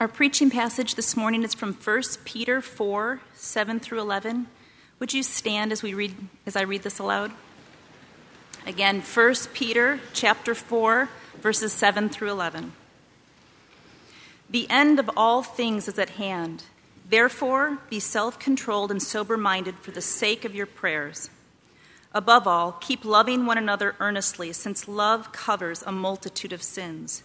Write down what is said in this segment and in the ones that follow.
Our preaching passage this morning is from 1 Peter 4 7 through 11. Would you stand as, we read, as I read this aloud? Again, 1 Peter chapter 4, verses 7 through 11. The end of all things is at hand. Therefore, be self controlled and sober minded for the sake of your prayers. Above all, keep loving one another earnestly, since love covers a multitude of sins.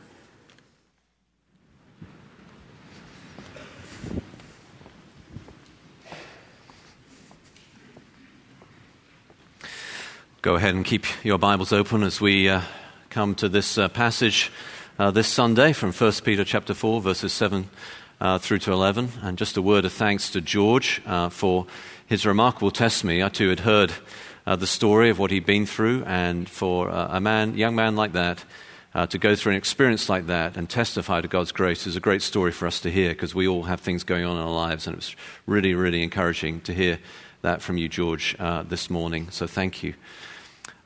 Go ahead and keep your Bibles open as we uh, come to this uh, passage uh, this Sunday from 1 Peter chapter 4, verses 7 uh, through to 11. And just a word of thanks to George uh, for his remarkable testimony. I too had heard uh, the story of what he'd been through, and for a man, young man like that, to go through an experience like that and testify to God's grace is a great story for us to hear because we all have things going on in our lives, and it was really, really encouraging to hear that from you, George, this morning. So thank you.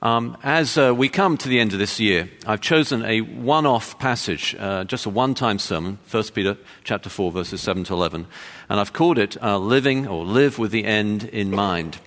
Um, as uh, we come to the end of this year, I've chosen a one-off passage, uh, just a one-time sermon, 1 Peter chapter 4, verses 7 to 11, and I've called it uh, "Living or Live with the End in Mind."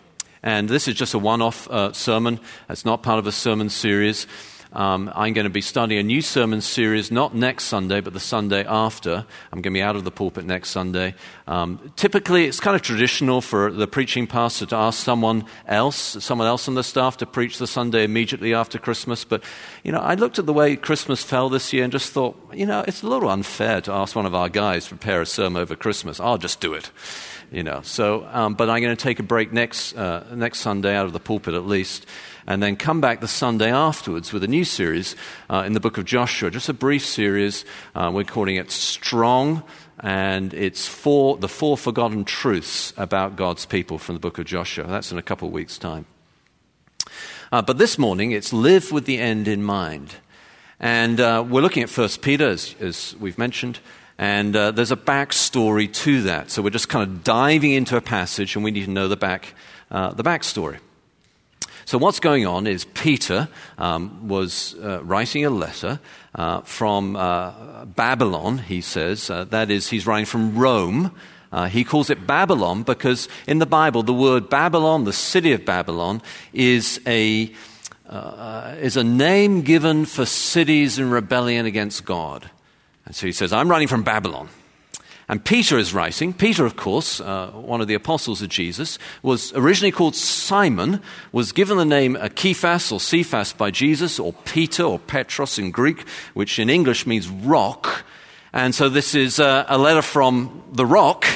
And this is just a one-off uh, sermon. It's not part of a sermon series. Um, I'm going to be starting a new sermon series, not next Sunday, but the Sunday after. I'm going to be out of the pulpit next Sunday. Um, typically, it's kind of traditional for the preaching pastor to ask someone else, someone else on the staff, to preach the Sunday immediately after Christmas. But, you know, I looked at the way Christmas fell this year and just thought, you know, it's a little unfair to ask one of our guys to prepare a sermon over Christmas. I'll just do it you know. So, um, but I'm going to take a break next uh, next Sunday out of the pulpit at least, and then come back the Sunday afterwards with a new series uh, in the book of Joshua, just a brief series. Uh, we're calling it Strong, and it's for the four forgotten truths about God's people from the book of Joshua. That's in a couple of weeks' time. Uh, but this morning, it's live with the end in mind. And uh, we're looking at First Peter, as, as we've mentioned, and uh, there's a backstory to that. So we're just kind of diving into a passage, and we need to know the back, uh, the backstory. So, what's going on is Peter um, was uh, writing a letter uh, from uh, Babylon, he says. Uh, that is, he's writing from Rome. Uh, he calls it Babylon because in the Bible, the word Babylon, the city of Babylon, is a, uh, is a name given for cities in rebellion against God. And so he says, I'm writing from Babylon. And Peter is writing. Peter, of course, uh, one of the apostles of Jesus, was originally called Simon, was given the name Kephas or Cephas by Jesus, or Peter or Petros in Greek, which in English means rock. And so this is uh, a letter from the rock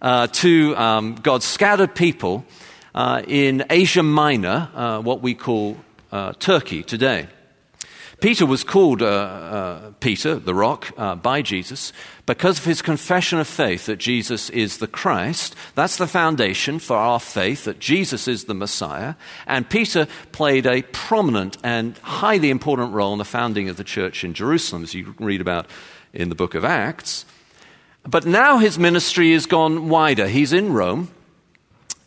uh, to um, God's scattered people uh, in Asia Minor, uh, what we call uh, Turkey today. Peter was called uh, uh, Peter, the rock, uh, by Jesus because of his confession of faith that Jesus is the Christ. That's the foundation for our faith that Jesus is the Messiah. And Peter played a prominent and highly important role in the founding of the church in Jerusalem, as you read about in the book of Acts. But now his ministry has gone wider. He's in Rome,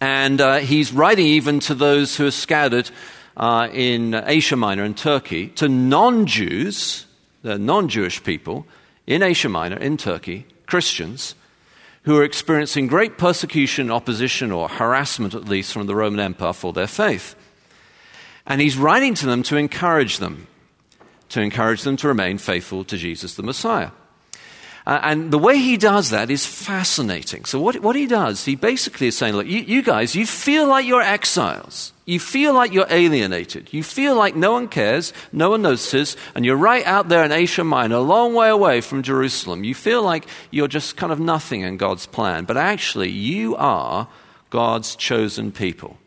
and uh, he's writing even to those who are scattered uh, in Asia Minor and Turkey to non Jews, the non Jewish people in Asia Minor, in Turkey, Christians, who are experiencing great persecution, opposition, or harassment at least from the Roman Empire for their faith. And he's writing to them to encourage them, to encourage them to remain faithful to Jesus the Messiah. Uh, and the way he does that is fascinating. So, what, what he does, he basically is saying, Look, you, you guys, you feel like you're exiles. You feel like you're alienated. You feel like no one cares, no one notices, and you're right out there in Asia Minor, a long way away from Jerusalem. You feel like you're just kind of nothing in God's plan. But actually, you are God's chosen people.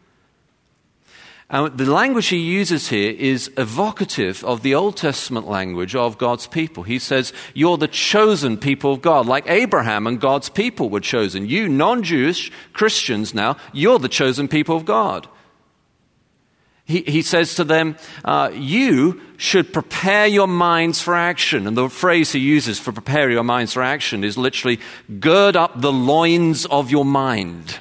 And the language he uses here is evocative of the Old Testament language of God's people. He says, You're the chosen people of God, like Abraham and God's people were chosen. You, non Jewish Christians now, you're the chosen people of God. He, he says to them, uh, You should prepare your minds for action. And the phrase he uses for prepare your minds for action is literally gird up the loins of your mind.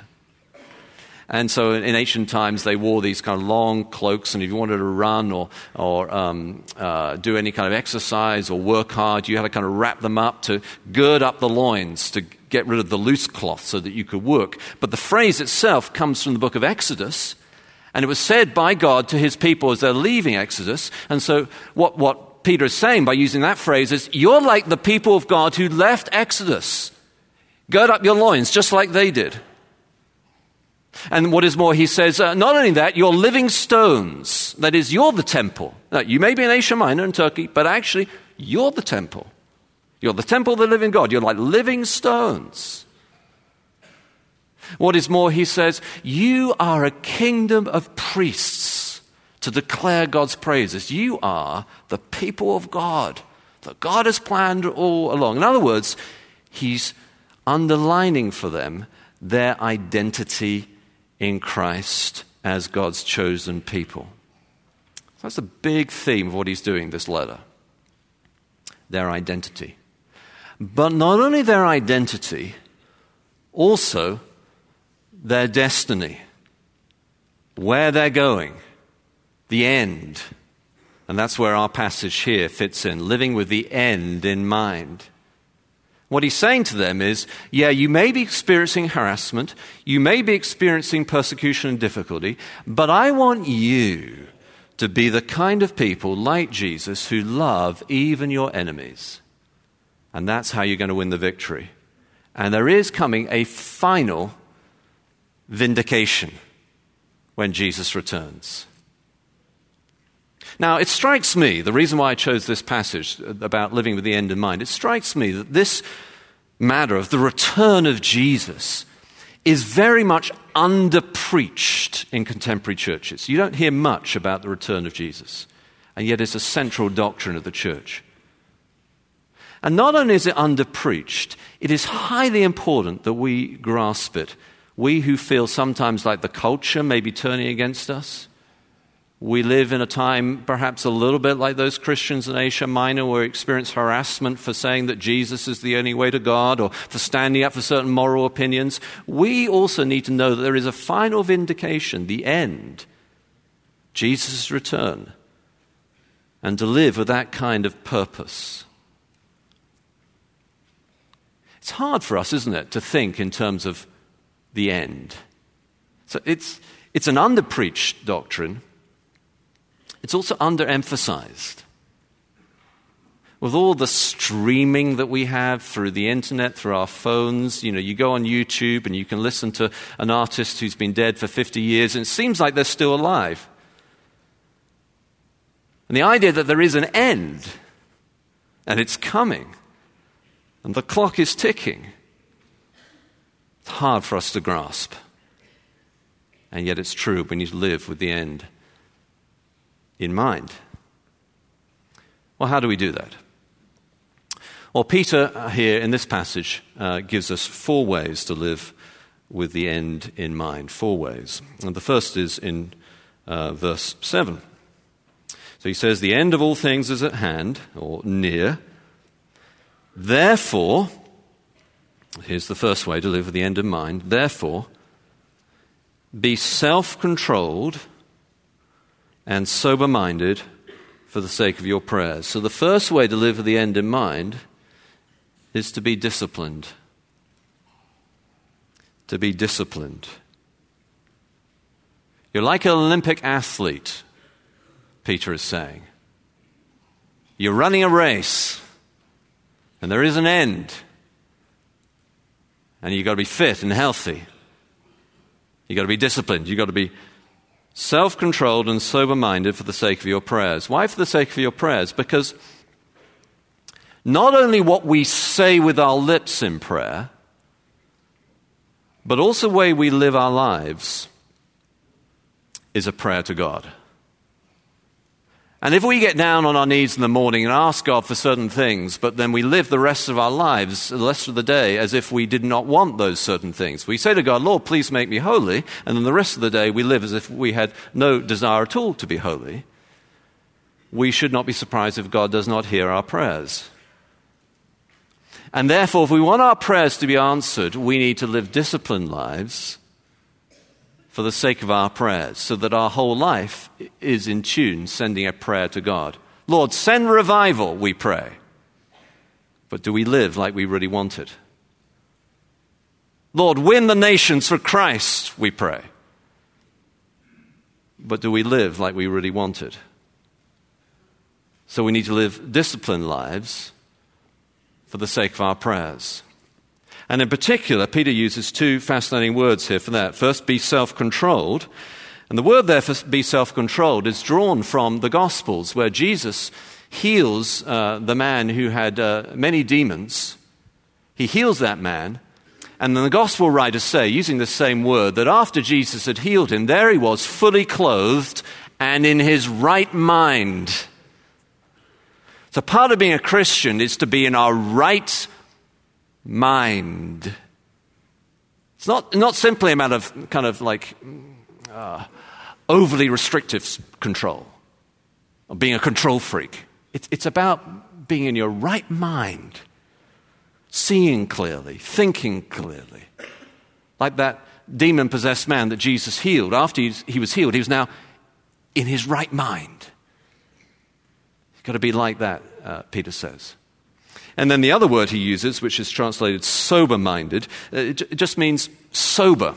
And so in ancient times, they wore these kind of long cloaks, and if you wanted to run or, or um, uh, do any kind of exercise or work hard, you had to kind of wrap them up to gird up the loins, to get rid of the loose cloth so that you could work. But the phrase itself comes from the book of Exodus, and it was said by God to his people as they're leaving Exodus. And so what, what Peter is saying by using that phrase is, You're like the people of God who left Exodus. Gird up your loins, just like they did. And what is more, he says, uh, not only that, you're living stones. That is, you're the temple. Now, you may be in Asia Minor in Turkey, but actually, you're the temple. You're the temple of the living God. You're like living stones. What is more, he says, you are a kingdom of priests to declare God's praises. You are the people of God that God has planned all along. In other words, he's underlining for them their identity in Christ as God's chosen people. That's a big theme of what he's doing, this letter. Their identity. But not only their identity, also their destiny, where they're going, the end. And that's where our passage here fits in, living with the end in mind. What he's saying to them is, yeah, you may be experiencing harassment, you may be experiencing persecution and difficulty, but I want you to be the kind of people like Jesus who love even your enemies. And that's how you're going to win the victory. And there is coming a final vindication when Jesus returns. Now, it strikes me, the reason why I chose this passage about living with the end in mind, it strikes me that this matter of the return of Jesus is very much underpreached in contemporary churches. You don't hear much about the return of Jesus, and yet it's a central doctrine of the church. And not only is it underpreached, it is highly important that we grasp it. We who feel sometimes like the culture may be turning against us we live in a time perhaps a little bit like those Christians in Asia Minor where experience harassment for saying that Jesus is the only way to God or for standing up for certain moral opinions. We also need to know that there is a final vindication, the end, Jesus' return, and to live with that kind of purpose. It's hard for us, isn't it, to think in terms of the end. So it's, it's an underpreached doctrine it's also underemphasized. With all the streaming that we have through the internet, through our phones, you know, you go on YouTube and you can listen to an artist who's been dead for 50 years and it seems like they're still alive. And the idea that there is an end and it's coming and the clock is ticking, it's hard for us to grasp. And yet it's true. We need to live with the end in mind. Well, how do we do that? Well, Peter uh, here in this passage uh, gives us four ways to live with the end in mind. Four ways. And the first is in uh, verse 7. So he says, The end of all things is at hand, or near. Therefore, here's the first way to live with the end in mind. Therefore, be self controlled and sober minded for the sake of your prayers. So, the first way to live with the end in mind is to be disciplined. To be disciplined. You're like an Olympic athlete, Peter is saying. You're running a race, and there is an end. And you've got to be fit and healthy. You've got to be disciplined. You've got to be self controlled and sober minded for the sake of your prayers. Why for the sake of your prayers? Because not only what we say with our lips in prayer, but also the way we live our lives is a prayer to God. And if we get down on our knees in the morning and ask God for certain things, but then we live the rest of our lives, the rest of the day, as if we did not want those certain things, we say to God, Lord, please make me holy, and then the rest of the day we live as if we had no desire at all to be holy, we should not be surprised if God does not hear our prayers. And therefore, if we want our prayers to be answered, we need to live disciplined lives for the sake of our prayers, so that our whole life is in tune, sending a prayer to God. Lord, send revival, we pray. But do we live like we really want it? Lord, win the nations for Christ, we pray. But do we live like we really want it? So we need to live disciplined lives for the sake of our prayers. And in particular, Peter uses two fascinating words here for that. First, be self controlled. And the word there for be self controlled is drawn from the Gospels, where Jesus heals uh, the man who had uh, many demons. He heals that man. And then the Gospel writers say, using the same word, that after Jesus had healed him, there he was, fully clothed and in his right mind. So, part of being a Christian is to be in our right mind. It's not, not simply a matter of kind of like uh, overly restrictive control or being a control freak. It's, it's about being in your right mind, seeing clearly, thinking clearly. Like that demon possessed man that Jesus healed. After he was healed, he was now in his right mind. You've got to be like that, uh, Peter says. And then the other word he uses, which is translated sober minded, uh, it just means sober.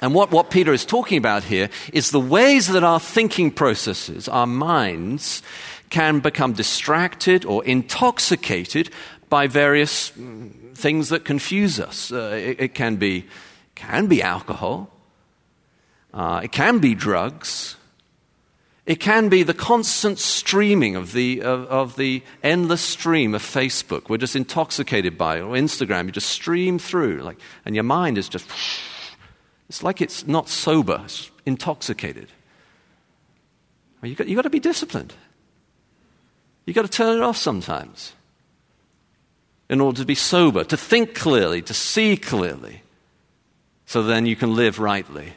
And what, what Peter is talking about here is the ways that our thinking processes, our minds, can become distracted or intoxicated by various mm, things that confuse us. Uh, it, it, can be, can be alcohol, uh, it can be drugs, it can be the constant streaming of the, of, of, the endless stream of Facebook. We're just intoxicated by it. Or Instagram, you just stream through, like, and your mind is just, it's like it's not sober, it's intoxicated. You've got, you've got to be disciplined. You've got to turn it off sometimes in order to be sober, to think clearly, to see clearly, so then you can live rightly.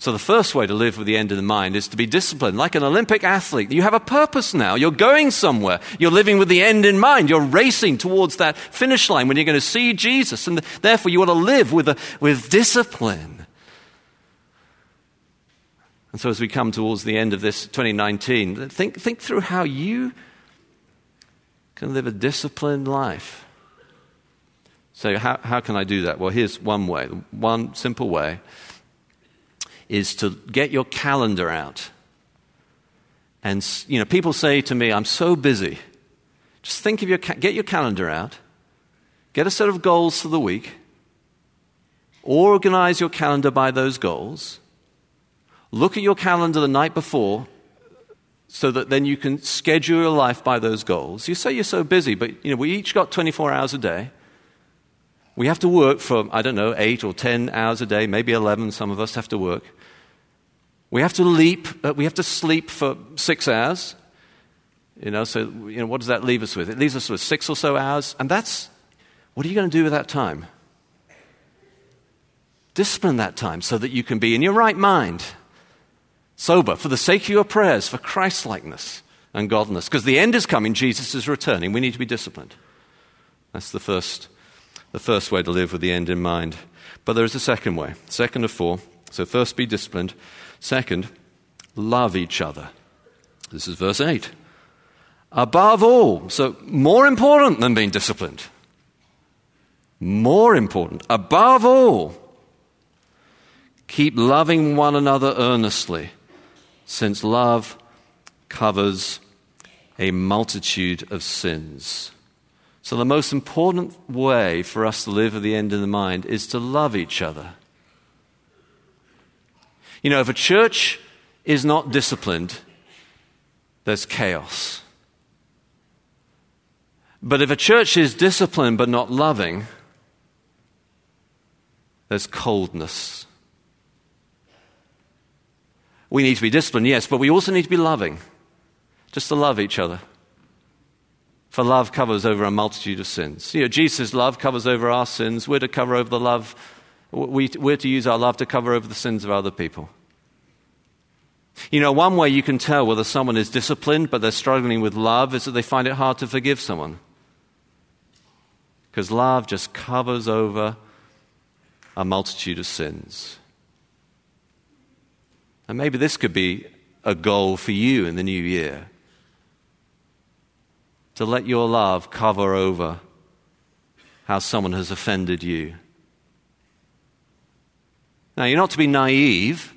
So, the first way to live with the end in mind is to be disciplined, like an Olympic athlete. You have a purpose now. You're going somewhere. You're living with the end in mind. You're racing towards that finish line when you're going to see Jesus. And therefore, you want to live with, a, with discipline. And so, as we come towards the end of this 2019, think, think through how you can live a disciplined life. So, how, how can I do that? Well, here's one way, one simple way is to get your calendar out. And, you know, people say to me, I'm so busy. Just think of your, get your calendar out, get a set of goals for the week, organize your calendar by those goals, look at your calendar the night before so that then you can schedule your life by those goals. You say you're so busy, but you know, we each got 24 hours a day. We have to work for, I don't know, 8 or 10 hours a day, maybe 11, some of us have to work. We have to leap, uh, we have to sleep for six hours. You know, so you know, what does that leave us with? It leaves us with six or so hours, and that's what are you going to do with that time? Discipline that time so that you can be in your right mind, sober, for the sake of your prayers, for Christ likeness and godliness. Because the end is coming, Jesus is returning. We need to be disciplined. That's the first, the first way to live with the end in mind. But there is a second way, second of four. So, first, be disciplined. Second, love each other. This is verse 8. Above all, so more important than being disciplined, more important, above all, keep loving one another earnestly, since love covers a multitude of sins. So, the most important way for us to live at the end of the mind is to love each other. You know, if a church is not disciplined, there's chaos. But if a church is disciplined but not loving, there's coldness. We need to be disciplined, yes, but we also need to be loving, just to love each other. For love covers over a multitude of sins. You know, Jesus' love covers over our sins. We're to cover over the love, we, we're to use our love to cover over the sins of other people. You know, one way you can tell whether someone is disciplined but they're struggling with love is that they find it hard to forgive someone. Because love just covers over a multitude of sins. And maybe this could be a goal for you in the new year to let your love cover over how someone has offended you. Now, you're not to be naive.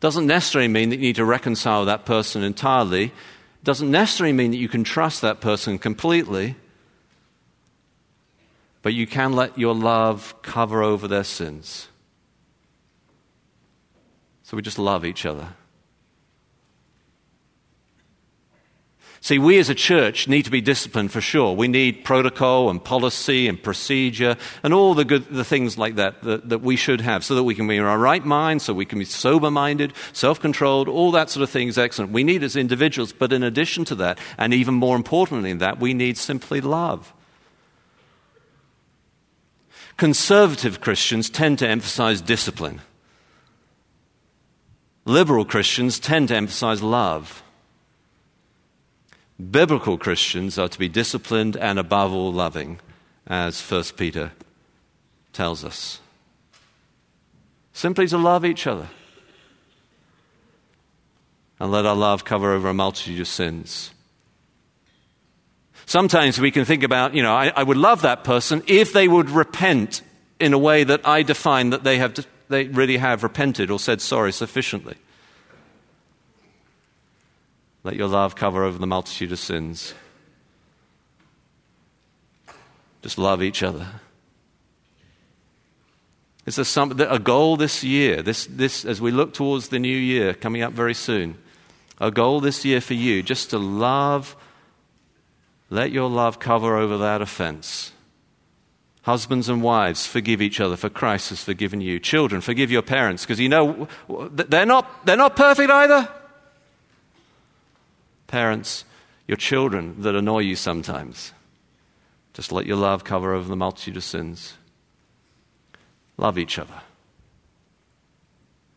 Doesn't necessarily mean that you need to reconcile that person entirely. Doesn't necessarily mean that you can trust that person completely. But you can let your love cover over their sins. So we just love each other. See, we as a church need to be disciplined for sure. We need protocol and policy and procedure and all the good the things like that, that that we should have so that we can be in our right mind, so we can be sober minded, self controlled, all that sort of thing is excellent. We need as individuals, but in addition to that, and even more importantly than that, we need simply love. Conservative Christians tend to emphasize discipline. Liberal Christians tend to emphasize love. Biblical Christians are to be disciplined and above all loving, as 1 Peter tells us. Simply to love each other. And let our love cover over a multitude of sins. Sometimes we can think about, you know, I, I would love that person if they would repent in a way that I define that they have they really have repented or said sorry sufficiently. Let your love cover over the multitude of sins. Just love each other. Is there some, a goal this year, this, this, as we look towards the new year coming up very soon? A goal this year for you, just to love, let your love cover over that offense. Husbands and wives, forgive each other, for Christ has forgiven you. Children, forgive your parents, because you know they're not, they're not perfect either. Parents, your children that annoy you sometimes, just let your love cover over the multitude of sins. Love each other.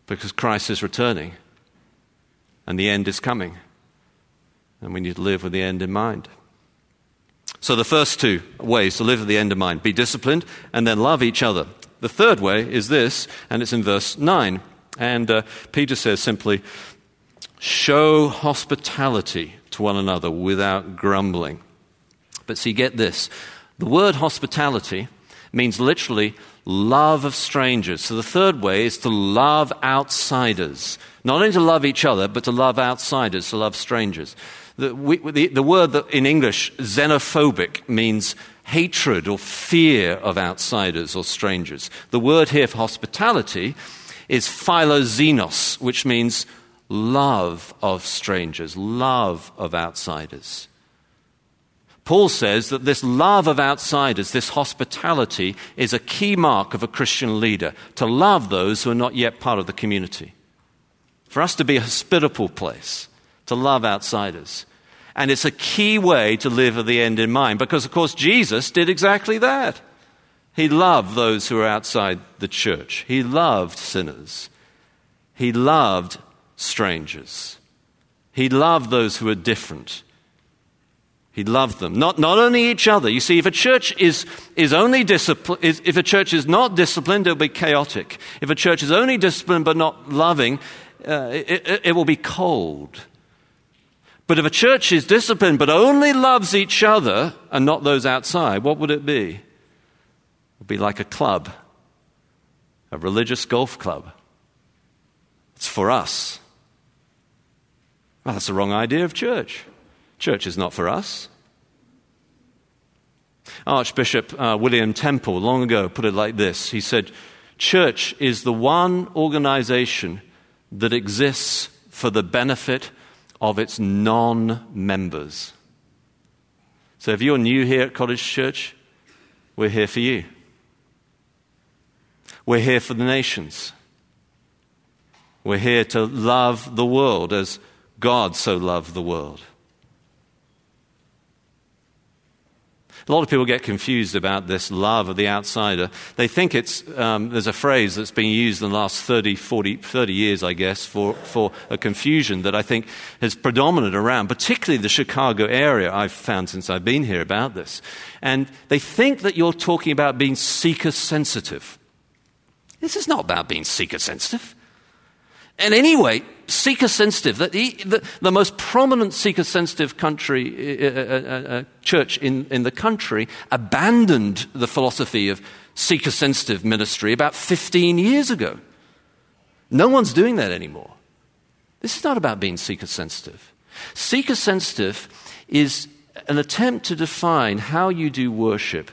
Because Christ is returning and the end is coming. And we need to live with the end in mind. So, the first two ways to live with the end in mind be disciplined and then love each other. The third way is this, and it's in verse 9. And uh, Peter says simply, show hospitality to one another without grumbling. But see, get this the word hospitality means literally love of strangers. So the third way is to love outsiders. Not only to love each other, but to love outsiders, to love strangers. The, we, the, the word that in English, xenophobic, means hatred or fear of outsiders or strangers. The word here for hospitality is philoxenos, which means love of strangers, love of outsiders. Paul says that this love of outsiders, this hospitality, is a key mark of a Christian leader to love those who are not yet part of the community. For us to be a hospitable place, to love outsiders. And it's a key way to live with the end in mind because, of course, Jesus did exactly that. He loved those who were outside the church, he loved sinners, he loved strangers, he loved those who were different. He loved them. Not, not only each other. You see, if a church is, is only disciplined, if a church is not disciplined, it'll be chaotic. If a church is only disciplined but not loving, uh, it, it, it will be cold. But if a church is disciplined but only loves each other and not those outside, what would it be? It would be like a club, a religious golf club. It's for us. Well, that's the wrong idea of church. Church is not for us. Archbishop uh, William Temple long ago put it like this He said, Church is the one organization that exists for the benefit of its non members. So if you're new here at College Church, we're here for you. We're here for the nations. We're here to love the world as God so loved the world. A lot of people get confused about this love of the outsider. They think it's, um, there's a phrase that's been used in the last 30, 40, 30 years, I guess, for, for a confusion that I think has predominated around, particularly the Chicago area, I've found since I've been here about this. And they think that you're talking about being seeker sensitive. This is not about being seeker sensitive. And anyway, seeker sensitive, the, the, the, most prominent seeker sensitive country, uh, uh, uh, uh, church in, in the country abandoned the philosophy of seeker sensitive ministry about 15 years ago. No one's doing that anymore. This is not about being seeker sensitive. Seeker sensitive is an attempt to define how you do worship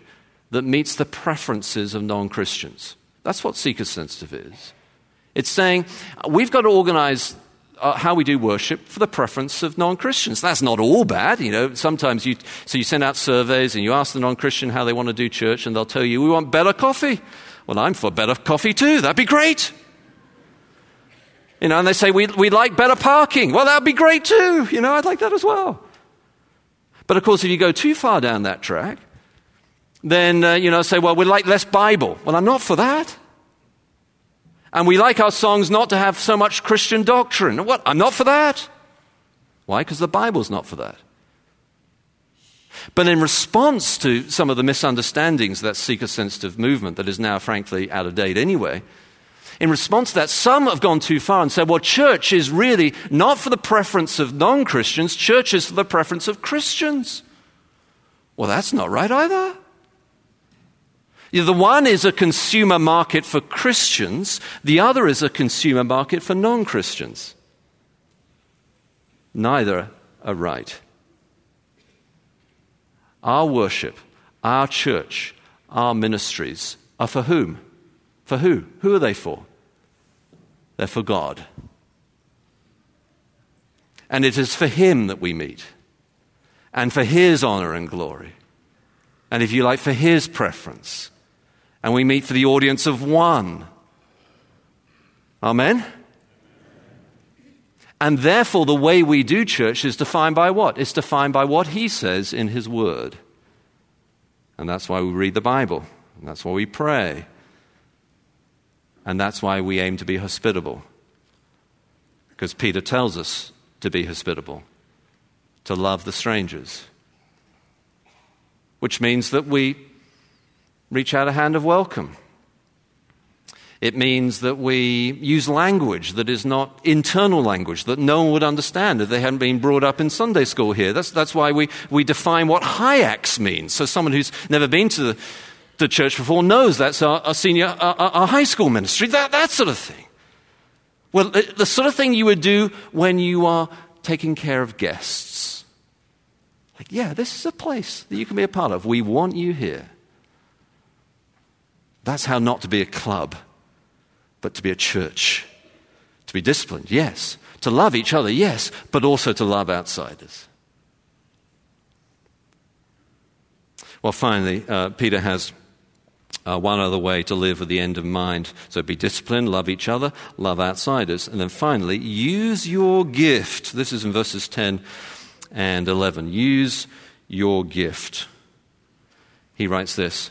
that meets the preferences of non Christians. That's what seeker sensitive is. It's saying we've got to organize uh, how we do worship for the preference of non-Christians. That's not all bad, you know. Sometimes you so you send out surveys and you ask the non-Christian how they want to do church, and they'll tell you we want better coffee. Well, I'm for better coffee too. That'd be great. You know, and they say we we like better parking. Well, that'd be great too. You know, I'd like that as well. But of course, if you go too far down that track, then uh, you know, say, well, we like less Bible. Well, I'm not for that. And we like our songs not to have so much Christian doctrine. What? I'm not for that. Why? Because the Bible's not for that. But in response to some of the misunderstandings that seeker sensitive movement that is now, frankly, out of date anyway, in response to that, some have gone too far and said, well, church is really not for the preference of non Christians, church is for the preference of Christians. Well, that's not right either. The one is a consumer market for Christians, the other is a consumer market for non Christians. Neither are right. Our worship, our church, our ministries are for whom? For who? Who are they for? They're for God. And it is for Him that we meet, and for His honor and glory, and if you like, for His preference and we meet for the audience of one. Amen? And therefore, the way we do church is defined by what? It's defined by what He says in His Word. And that's why we read the Bible. And that's why we pray. And that's why we aim to be hospitable. Because Peter tells us to be hospitable, to love the strangers. Which means that we reach out a hand of welcome. It means that we use language that is not internal language, that no one would understand if they hadn't been brought up in Sunday school here. That's, that's why we, we define what hiax means. So someone who's never been to the, the church before knows that's our, our senior, our, our, high school ministry, that, that sort of thing. Well, uh, the sort of thing you would do when you are taking care of guests. Like, yeah, this is a place that you can be a part of. We want you here. That's how not to be a club, but to be a church. To be disciplined, yes. To love each other, yes, but also to love outsiders. Well, finally, uh, Peter has uh, one other way to live with the end in mind. So be disciplined, love each other, love outsiders. And then finally, use your gift. This is in verses 10 and 11. Use your gift. He writes this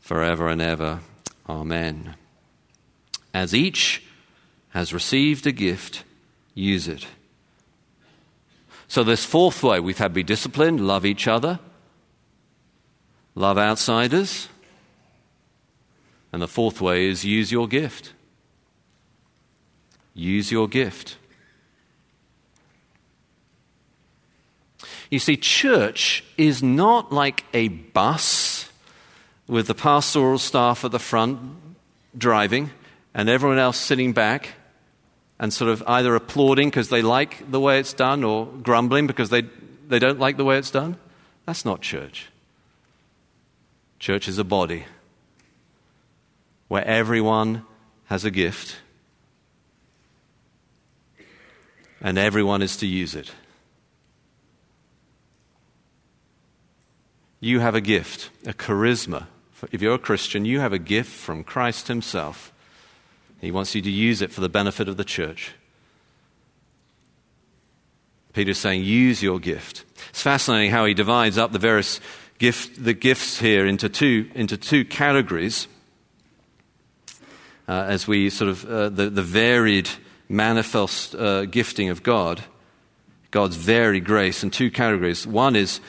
forever and ever. Amen. As each has received a gift, use it. So, this fourth way we've had be disciplined, love each other, love outsiders. And the fourth way is use your gift. Use your gift. You see, church is not like a bus with the pastoral staff at the front driving and everyone else sitting back and sort of either applauding because they like the way it's done or grumbling because they, they don't like the way it's done. That's not church. Church is a body where everyone has a gift and everyone is to use it. You have a gift, a charisma. If you're a Christian, you have a gift from Christ Himself. He wants you to use it for the benefit of the church. Peter's saying, use your gift. It's fascinating how he divides up the various gift, the gifts here into two, into two categories uh, as we sort of, uh, the, the varied manifest uh, gifting of God, God's varied grace in two categories. One is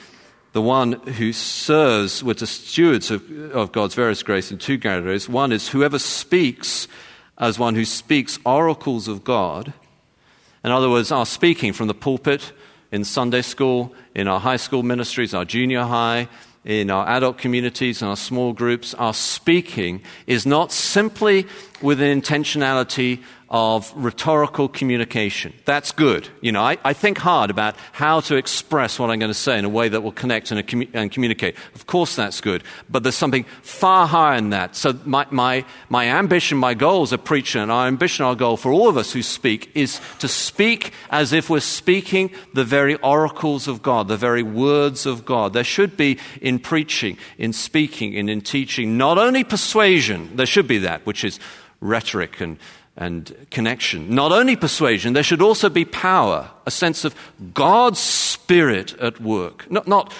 the one who serves with the stewards of, of God's various grace in two categories. One is whoever speaks as one who speaks oracles of God. In other words, our speaking from the pulpit in Sunday school, in our high school ministries, our junior high, in our adult communities, in our small groups, our speaking is not simply with an intentionality of rhetorical communication. That's good. You know, I, I, think hard about how to express what I'm going to say in a way that will connect and, commu- and, communicate. Of course, that's good. But there's something far higher than that. So, my, my, my ambition, my goal as a preacher, and our ambition, our goal for all of us who speak, is to speak as if we're speaking the very oracles of God, the very words of God. There should be in preaching, in speaking, and in teaching, not only persuasion, there should be that, which is rhetoric and and connection. Not only persuasion, there should also be power, a sense of God's Spirit at work. Not, not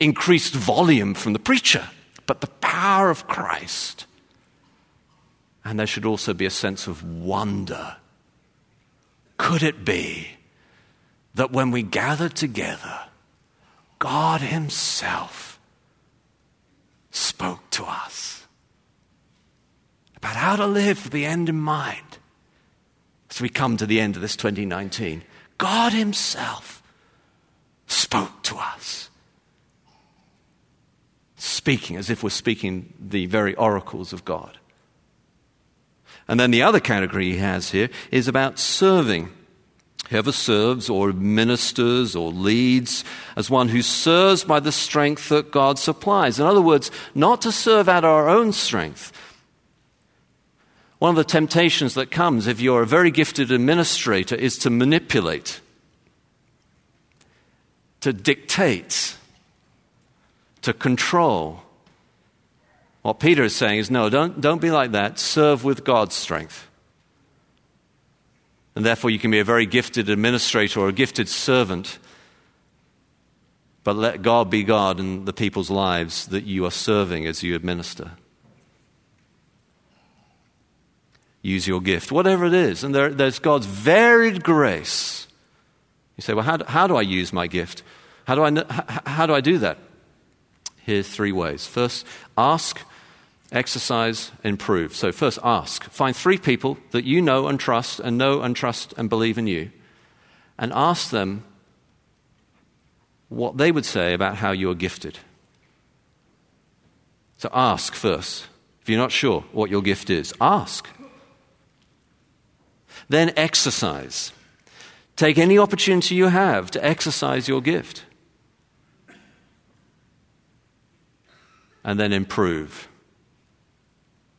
increased volume from the preacher, but the power of Christ. And there should also be a sense of wonder. Could it be that when we gather together, God Himself spoke to us about how to live with the end in mind? as we come to the end of this 2019, God Himself spoke to us. Speaking as if we're speaking the very oracles of God. And then the other category he has here is about serving. Whoever serves or ministers or leads as one who serves by the strength that God supplies. In other words, not to serve at our own strength, one of the temptations that comes if you're a very gifted administrator is to manipulate, to dictate, to control. What Peter is saying is no, don't, don't be like that. Serve with God's strength. And therefore, you can be a very gifted administrator or a gifted servant, but let God be God in the people's lives that you are serving as you administer. Use your gift, whatever it is. And there, there's God's varied grace. You say, well, how do, how do I use my gift? How do, I, how, how do I do that? Here's three ways. First, ask, exercise, improve. So, first, ask. Find three people that you know and trust, and know and trust and believe in you, and ask them what they would say about how you are gifted. So, ask first. If you're not sure what your gift is, ask. Then exercise. Take any opportunity you have to exercise your gift. And then improve.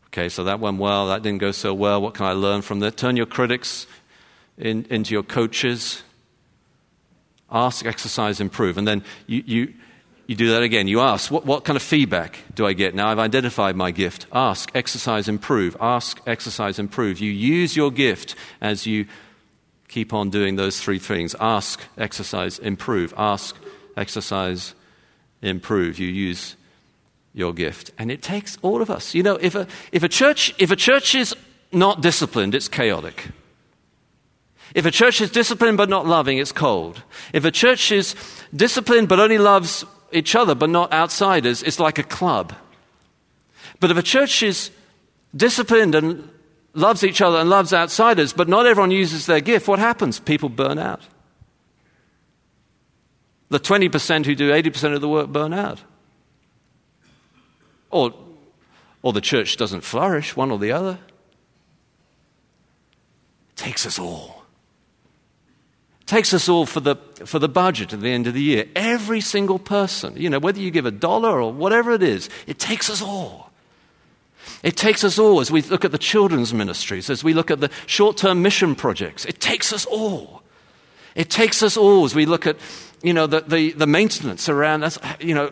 Okay, so that went well, that didn't go so well. What can I learn from that? Turn your critics in, into your coaches. Ask, exercise, improve. And then you, you, you do that again. You ask, what, what kind of feedback do I get? Now I've identified my gift. Ask, exercise, improve. Ask, exercise, improve. You use your gift as you keep on doing those three things ask, exercise, improve. Ask, exercise, improve. You use your gift. And it takes all of us. You know, if a, if a, church, if a church is not disciplined, it's chaotic. If a church is disciplined but not loving, it's cold. If a church is disciplined but only loves each other but not outsiders, it's like a club. But if a church is disciplined and loves each other and loves outsiders, but not everyone uses their gift, what happens? People burn out. The 20% who do 80% of the work burn out. Or, or the church doesn't flourish, one or the other. It takes us all takes us all for the, for the budget at the end of the year. Every single person, you know, whether you give a dollar or whatever it is, it takes us all. It takes us all as we look at the children's ministries, as we look at the short term mission projects. It takes us all. It takes us all as we look at you know, the, the, the maintenance around us, you know,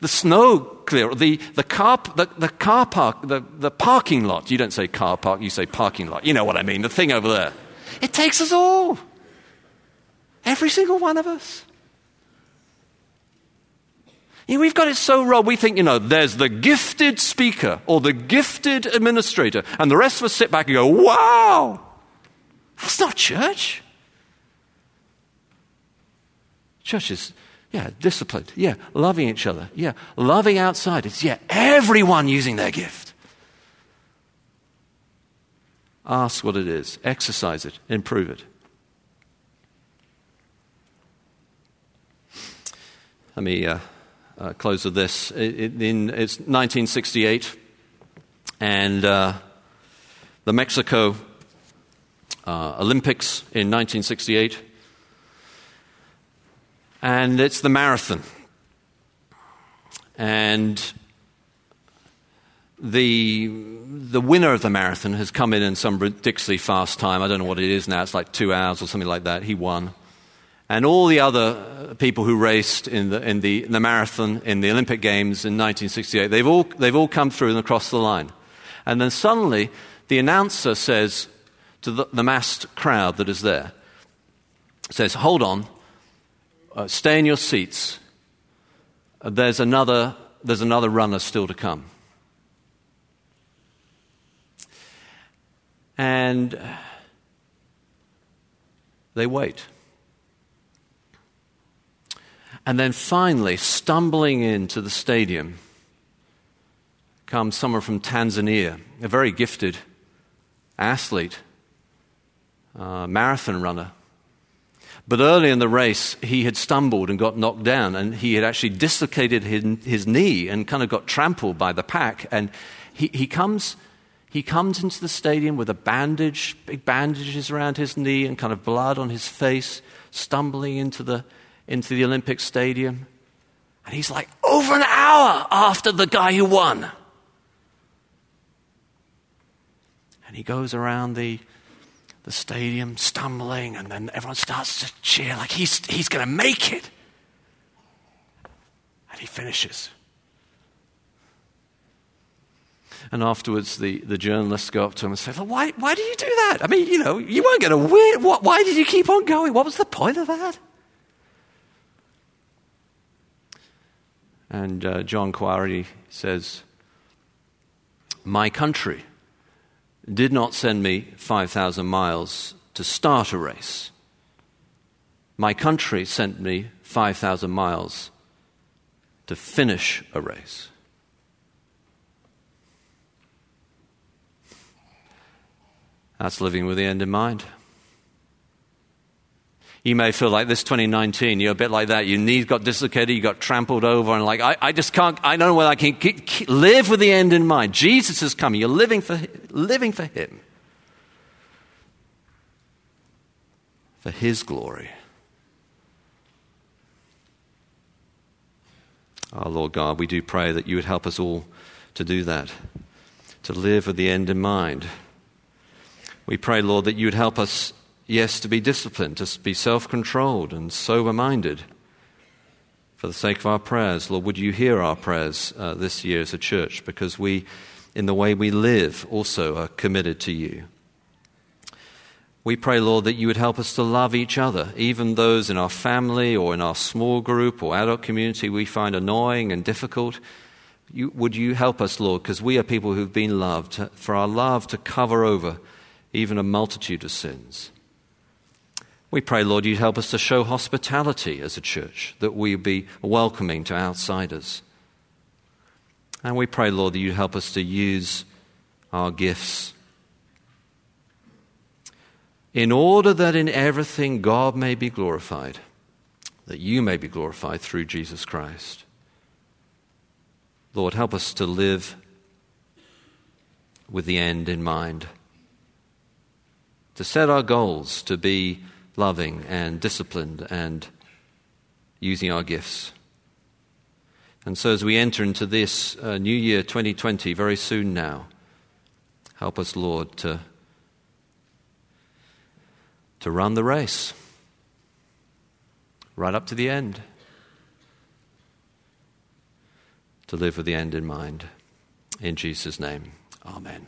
the snow clear, the, the, car, the, the car park, the, the parking lot. You don't say car park, you say parking lot. You know what I mean, the thing over there. It takes us all. Every single one of us. You know, we've got it so wrong. We think, you know, there's the gifted speaker or the gifted administrator, and the rest of us sit back and go, wow, that's not church. Church is, yeah, disciplined. Yeah, loving each other. Yeah, loving outsiders. Yeah, everyone using their gift. Ask what it is, exercise it, improve it. Let me uh, uh, close with this. It, it, in, it's 1968, and uh, the Mexico uh, Olympics in 1968, and it's the marathon. And the, the winner of the marathon has come in in some ridiculously fast time. I don't know what it is now, it's like two hours or something like that. He won. And all the other people who raced in the, in the, in the marathon in the Olympic Games in 1968, they've all, they've all come through and across the line. And then suddenly, the announcer says to the, the massed crowd that is there, says, Hold on, uh, stay in your seats. Uh, there's, another, there's another runner still to come. And they wait. And then finally, stumbling into the stadium, comes someone from Tanzania, a very gifted athlete, uh, marathon runner. But early in the race, he had stumbled and got knocked down, and he had actually dislocated his, his knee and kind of got trampled by the pack. And he, he, comes, he comes into the stadium with a bandage, big bandages around his knee, and kind of blood on his face, stumbling into the, into the Olympic Stadium. And he's like, over an hour after the guy who won. And he goes around the, the stadium stumbling, and then everyone starts to cheer like he's, he's going to make it. And he finishes. And afterwards, the, the journalists go up to him and say, well, why, why did you do that? I mean, you know, you weren't going to win. Why did you keep on going? What was the point of that? And uh, John Akhwari says, My country did not send me 5,000 miles to start a race. My country sent me 5,000 miles to finish a race. That's living with the end in mind. You may feel like this 2019, you're a bit like that. Your knees got dislocated, you got trampled over, and like, I, I just can't, I don't know whether I can keep, keep, live with the end in mind. Jesus is coming. You're living for, living for Him, for His glory. Our Lord God, we do pray that you would help us all to do that, to live with the end in mind. We pray, Lord, that you would help us yes, to be disciplined, to be self controlled and sober minded. For the sake of our prayers, Lord, would you hear our prayers uh, this year as a church? Because we, in the way we live, also are committed to you. We pray, Lord, that you would help us to love each other, even those in our family or in our small group or adult community we find annoying and difficult. You, would you help us, Lord, because we are people who've been loved, for our love to cover over even a multitude of sins. We pray, Lord, you'd help us to show hospitality as a church, that we be welcoming to outsiders. And we pray, Lord, that you'd help us to use our gifts in order that in everything God may be glorified, that you may be glorified through Jesus Christ. Lord, help us to live with the end in mind, to set our goals to be loving and disciplined and using our gifts. And so, as we enter into this uh, new year 2020, very soon now, help us, Lord, to, to run the race right up to the end, to live with the end in mind. In Jesus' name, amen.